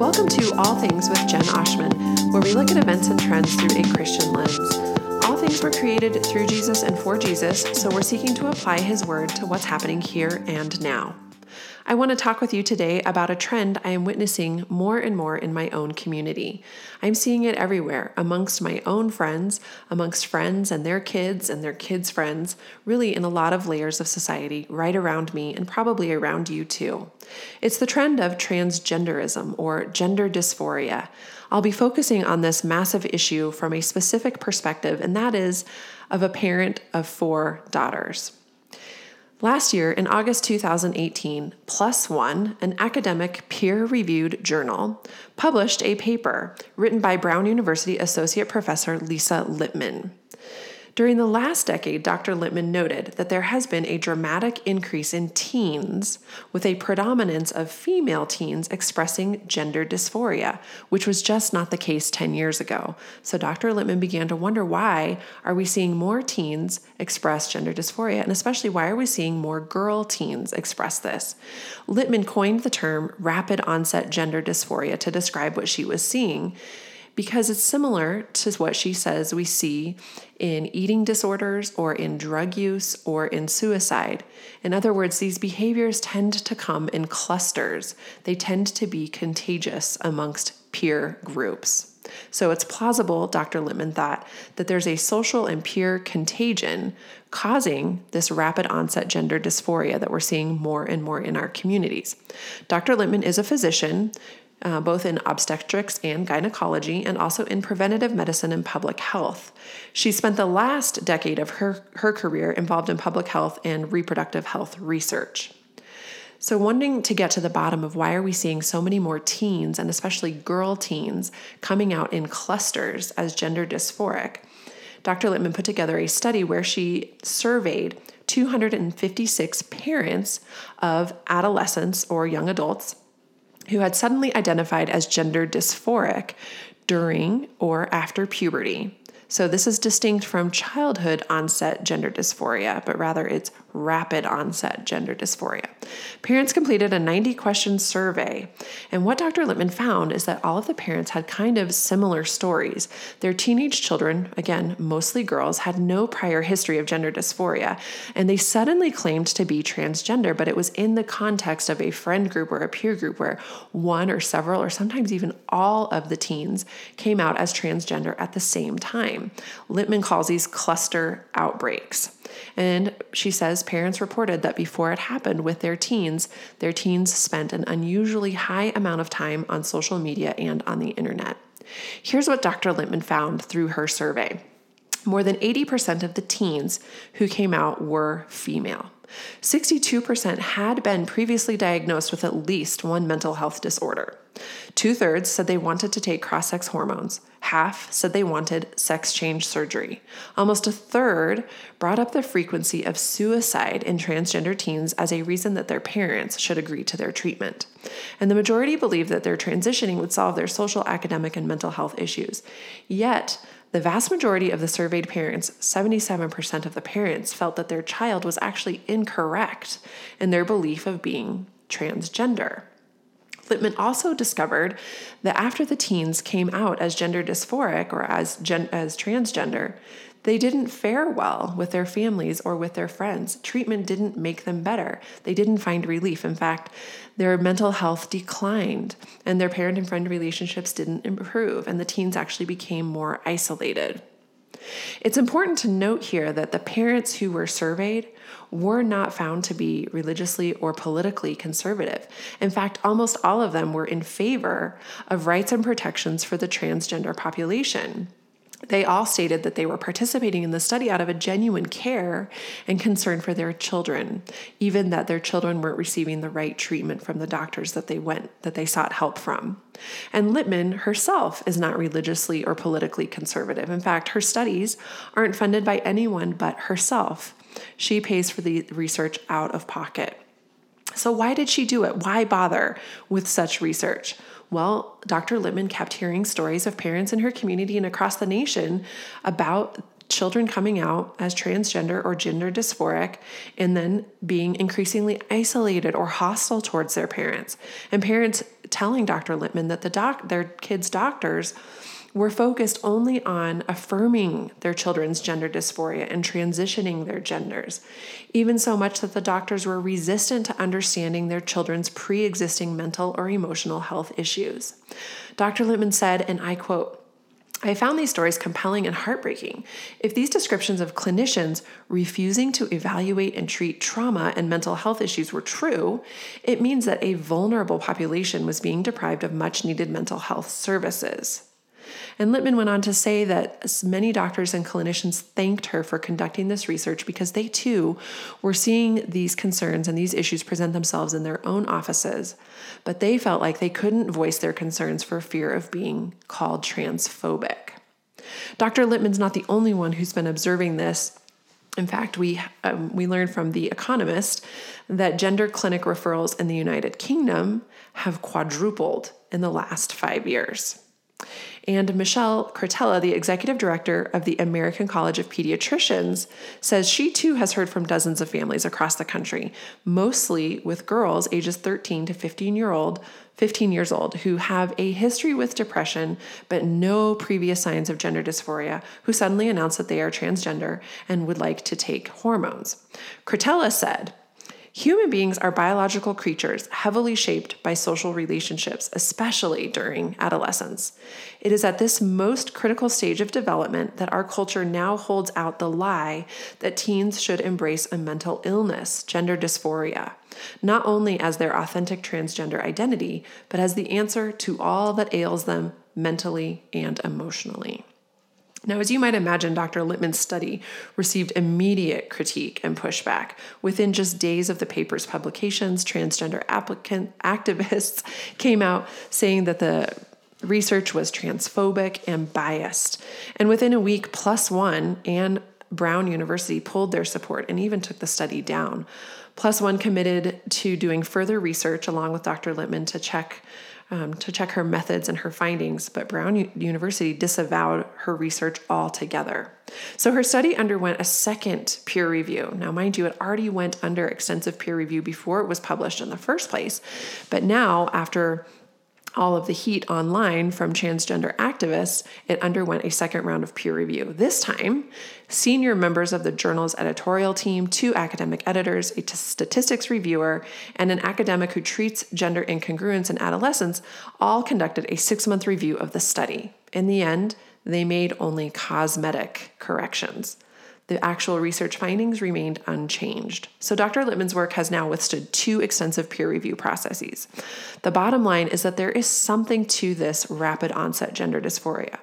Welcome to All Things with Jen Oshman, where we look at events and trends through a Christian lens. All things were created through Jesus and for Jesus, so we're seeking to apply his word to what's happening here and now. I want to talk with you today about a trend I am witnessing more and more in my own community. I'm seeing it everywhere, amongst my own friends, amongst friends and their kids and their kids' friends, really in a lot of layers of society right around me and probably around you too. It's the trend of transgenderism or gender dysphoria. I'll be focusing on this massive issue from a specific perspective, and that is of a parent of four daughters. Last year, in August 2018, ONE, an academic peer reviewed journal, published a paper written by Brown University Associate Professor Lisa Littman. During the last decade, Dr. Littman noted that there has been a dramatic increase in teens, with a predominance of female teens expressing gender dysphoria, which was just not the case 10 years ago. So Dr. Littman began to wonder why are we seeing more teens express gender dysphoria, and especially why are we seeing more girl teens express this? Littman coined the term rapid onset gender dysphoria to describe what she was seeing because it's similar to what she says we see in eating disorders or in drug use or in suicide. In other words, these behaviors tend to come in clusters, they tend to be contagious amongst peer groups. So it's plausible, Dr. Littman thought, that there's a social and peer contagion causing this rapid onset gender dysphoria that we're seeing more and more in our communities. Dr. Littman is a physician uh, both in obstetrics and gynecology, and also in preventative medicine and public health. She spent the last decade of her, her career involved in public health and reproductive health research. So, wanting to get to the bottom of why are we seeing so many more teens, and especially girl teens, coming out in clusters as gender dysphoric, Dr. Littman put together a study where she surveyed 256 parents of adolescents or young adults who had suddenly identified as gender dysphoric during or after puberty. So, this is distinct from childhood onset gender dysphoria, but rather it's rapid onset gender dysphoria. Parents completed a 90 question survey, and what Dr. Littman found is that all of the parents had kind of similar stories. Their teenage children, again, mostly girls, had no prior history of gender dysphoria, and they suddenly claimed to be transgender, but it was in the context of a friend group or a peer group where one or several, or sometimes even all of the teens came out as transgender at the same time. Littman calls these cluster outbreaks. And she says parents reported that before it happened with their teens, their teens spent an unusually high amount of time on social media and on the internet. Here's what Dr. Littman found through her survey more than 80% of the teens who came out were female. 62% had been previously diagnosed with at least one mental health disorder. Two thirds said they wanted to take cross sex hormones. Half said they wanted sex change surgery. Almost a third brought up the frequency of suicide in transgender teens as a reason that their parents should agree to their treatment. And the majority believed that their transitioning would solve their social, academic, and mental health issues. Yet, the vast majority of the surveyed parents, 77% of the parents, felt that their child was actually incorrect in their belief of being transgender. Littman also discovered that after the teens came out as gender dysphoric or as, gen- as transgender, they didn't fare well with their families or with their friends. Treatment didn't make them better. They didn't find relief. In fact, their mental health declined and their parent and friend relationships didn't improve, and the teens actually became more isolated. It's important to note here that the parents who were surveyed were not found to be religiously or politically conservative. In fact, almost all of them were in favor of rights and protections for the transgender population. They all stated that they were participating in the study out of a genuine care and concern for their children, even that their children weren't receiving the right treatment from the doctors that they went that they sought help from. And Littman herself is not religiously or politically conservative. In fact, her studies aren't funded by anyone but herself. She pays for the research out of pocket. So, why did she do it? Why bother with such research? Well, Dr. Littman kept hearing stories of parents in her community and across the nation about children coming out as transgender or gender dysphoric and then being increasingly isolated or hostile towards their parents. And parents telling Dr. Littman that the doc, their kids' doctors were focused only on affirming their children's gender dysphoria and transitioning their genders, even so much that the doctors were resistant to understanding their children's pre existing mental or emotional health issues. Dr. Littman said, and I quote, I found these stories compelling and heartbreaking. If these descriptions of clinicians refusing to evaluate and treat trauma and mental health issues were true, it means that a vulnerable population was being deprived of much needed mental health services. And Littman went on to say that many doctors and clinicians thanked her for conducting this research because they too were seeing these concerns and these issues present themselves in their own offices, but they felt like they couldn't voice their concerns for fear of being called transphobic. Dr. Littman's not the only one who's been observing this. In fact, we um, we learned from The Economist that gender clinic referrals in the United Kingdom have quadrupled in the last five years. And Michelle Cretella, the executive director of the American College of Pediatricians, says she too has heard from dozens of families across the country, mostly with girls ages 13 to 15 year old, 15 years old, who have a history with depression but no previous signs of gender dysphoria, who suddenly announce that they are transgender and would like to take hormones. Cretella said, Human beings are biological creatures heavily shaped by social relationships, especially during adolescence. It is at this most critical stage of development that our culture now holds out the lie that teens should embrace a mental illness, gender dysphoria, not only as their authentic transgender identity, but as the answer to all that ails them mentally and emotionally. Now, as you might imagine, Dr. Littman's study received immediate critique and pushback. Within just days of the paper's publications, transgender applicant activists came out saying that the research was transphobic and biased. And within a week, One and Brown University pulled their support and even took the study down. One committed to doing further research along with Dr. Littman to check um, to check her methods and her findings, but Brown U- University disavowed her research altogether. So her study underwent a second peer review. Now, mind you, it already went under extensive peer review before it was published in the first place, but now, after all of the heat online from transgender activists, it underwent a second round of peer review. This time, senior members of the journal's editorial team, two academic editors, a t- statistics reviewer, and an academic who treats gender incongruence in adolescence all conducted a six month review of the study. In the end, they made only cosmetic corrections the actual research findings remained unchanged. So, Dr. Littman's work has now withstood two extensive peer review processes. The bottom line is that there is something to this rapid onset gender dysphoria.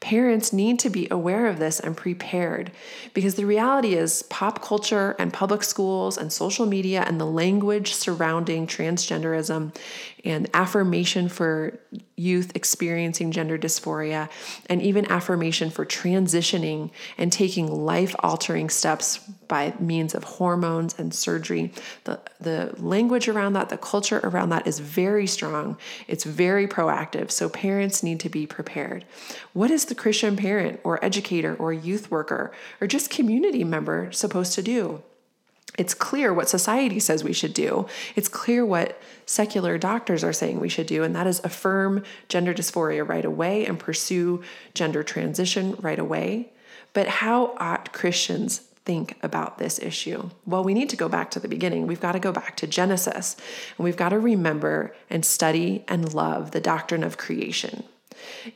Parents need to be aware of this and prepared because the reality is pop culture and public schools and social media and the language surrounding transgenderism and affirmation for youth experiencing gender dysphoria and even affirmation for transitioning and taking life altering steps by means of hormones and surgery. The, the language around that, the culture around that is very strong. It's very proactive. So parents need to be prepared. What is the Christian parent or educator or youth worker or just community member supposed to do? It's clear what society says we should do. It's clear what secular doctors are saying we should do, and that is affirm gender dysphoria right away and pursue gender transition right away. But how ought Christians think about this issue? Well, we need to go back to the beginning. We've got to go back to Genesis, and we've got to remember and study and love the doctrine of creation.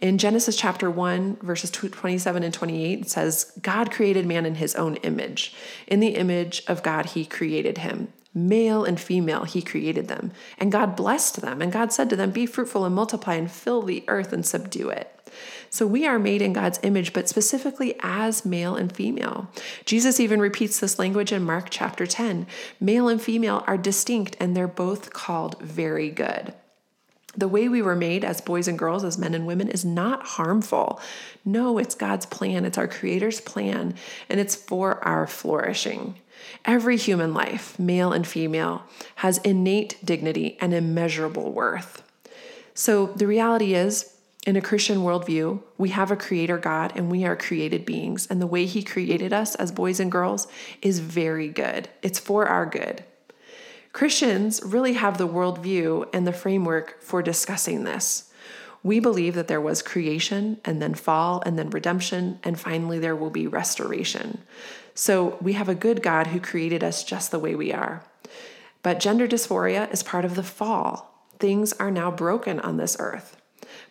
In Genesis chapter 1, verses 27 and 28, it says, God created man in his own image. In the image of God, he created him. Male and female, he created them. And God blessed them. And God said to them, Be fruitful and multiply and fill the earth and subdue it. So we are made in God's image, but specifically as male and female. Jesus even repeats this language in Mark chapter 10. Male and female are distinct and they're both called very good. The way we were made as boys and girls, as men and women, is not harmful. No, it's God's plan, it's our Creator's plan, and it's for our flourishing. Every human life, male and female, has innate dignity and immeasurable worth. So the reality is, in a Christian worldview, we have a creator God and we are created beings. And the way He created us as boys and girls is very good, it's for our good. Christians really have the worldview and the framework for discussing this. We believe that there was creation and then fall and then redemption, and finally there will be restoration. So we have a good God who created us just the way we are. But gender dysphoria is part of the fall. Things are now broken on this earth.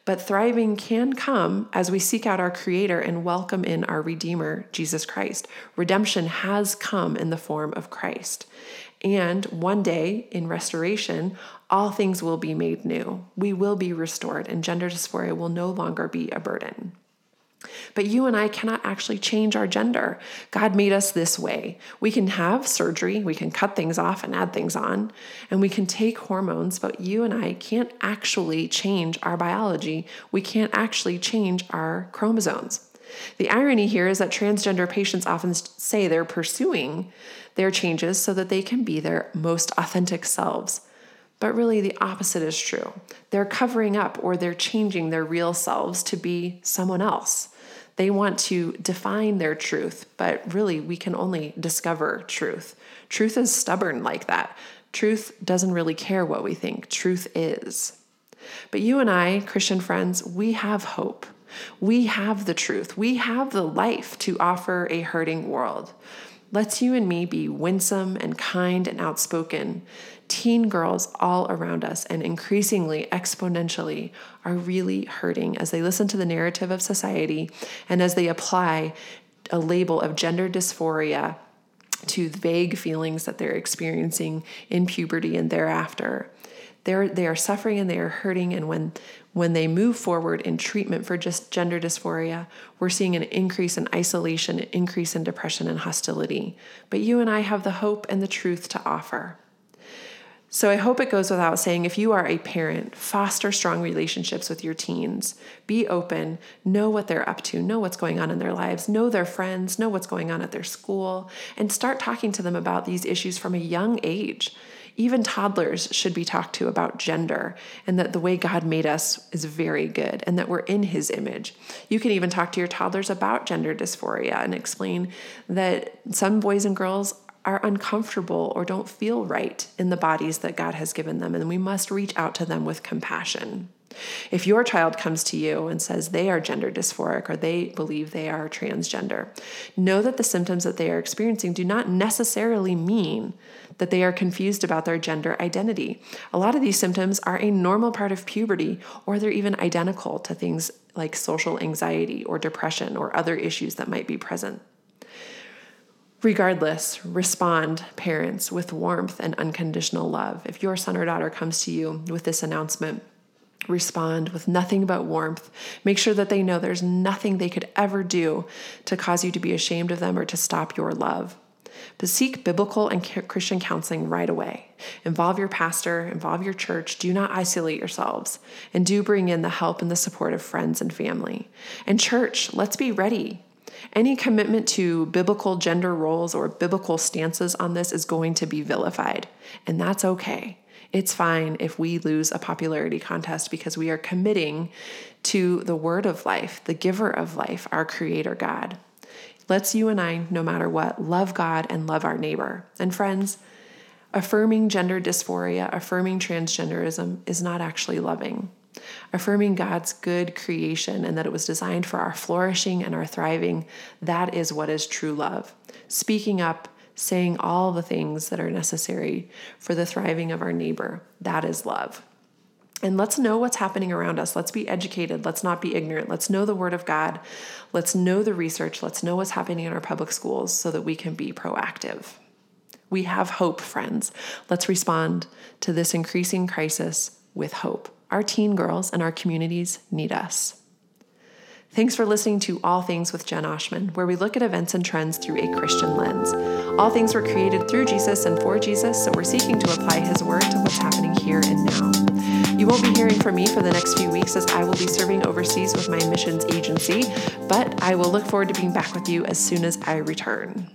But thriving can come as we seek out our Creator and welcome in our Redeemer, Jesus Christ. Redemption has come in the form of Christ. And one day in restoration, all things will be made new. We will be restored, and gender dysphoria will no longer be a burden. But you and I cannot actually change our gender. God made us this way. We can have surgery, we can cut things off and add things on, and we can take hormones, but you and I can't actually change our biology. We can't actually change our chromosomes. The irony here is that transgender patients often say they're pursuing their changes so that they can be their most authentic selves. But really, the opposite is true. They're covering up or they're changing their real selves to be someone else. They want to define their truth, but really, we can only discover truth. Truth is stubborn like that. Truth doesn't really care what we think, truth is. But you and I, Christian friends, we have hope. We have the truth. We have the life to offer a hurting world. Let's you and me be winsome and kind and outspoken. Teen girls all around us and increasingly exponentially are really hurting as they listen to the narrative of society and as they apply a label of gender dysphoria to vague feelings that they're experiencing in puberty and thereafter. They're, they are suffering and they are hurting, and when when they move forward in treatment for just gender dysphoria, we're seeing an increase in isolation, an increase in depression and hostility. But you and I have the hope and the truth to offer. So I hope it goes without saying if you are a parent, foster strong relationships with your teens. Be open, know what they're up to, know what's going on in their lives, know their friends, know what's going on at their school, and start talking to them about these issues from a young age. Even toddlers should be talked to about gender and that the way God made us is very good and that we're in his image. You can even talk to your toddlers about gender dysphoria and explain that some boys and girls are uncomfortable or don't feel right in the bodies that God has given them, and we must reach out to them with compassion. If your child comes to you and says they are gender dysphoric or they believe they are transgender, know that the symptoms that they are experiencing do not necessarily mean that they are confused about their gender identity. A lot of these symptoms are a normal part of puberty, or they're even identical to things like social anxiety or depression or other issues that might be present. Regardless, respond, parents, with warmth and unconditional love. If your son or daughter comes to you with this announcement, respond with nothing but warmth. Make sure that they know there's nothing they could ever do to cause you to be ashamed of them or to stop your love. But seek biblical and Christian counseling right away. Involve your pastor, involve your church. Do not isolate yourselves, and do bring in the help and the support of friends and family. And, church, let's be ready. Any commitment to biblical gender roles or biblical stances on this is going to be vilified, and that's okay. It's fine if we lose a popularity contest because we are committing to the word of life, the giver of life, our creator God. Let's you and I, no matter what, love God and love our neighbor. And friends, affirming gender dysphoria, affirming transgenderism is not actually loving. Affirming God's good creation and that it was designed for our flourishing and our thriving, that is what is true love. Speaking up saying all the things that are necessary for the thriving of our neighbor. That is love. And let's know what's happening around us. Let's be educated. Let's not be ignorant. Let's know the Word of God. Let's know the research. Let's know what's happening in our public schools so that we can be proactive. We have hope, friends. Let's respond to this increasing crisis with hope. Our teen girls and our communities need us. Thanks for listening to All Things with Jen Oshman, where we look at events and trends through a Christian lens. All things were created through Jesus and for Jesus, so we're seeking to apply his word to what's happening here and now. You won't be hearing from me for the next few weeks as I will be serving overseas with my missions agency, but I will look forward to being back with you as soon as I return.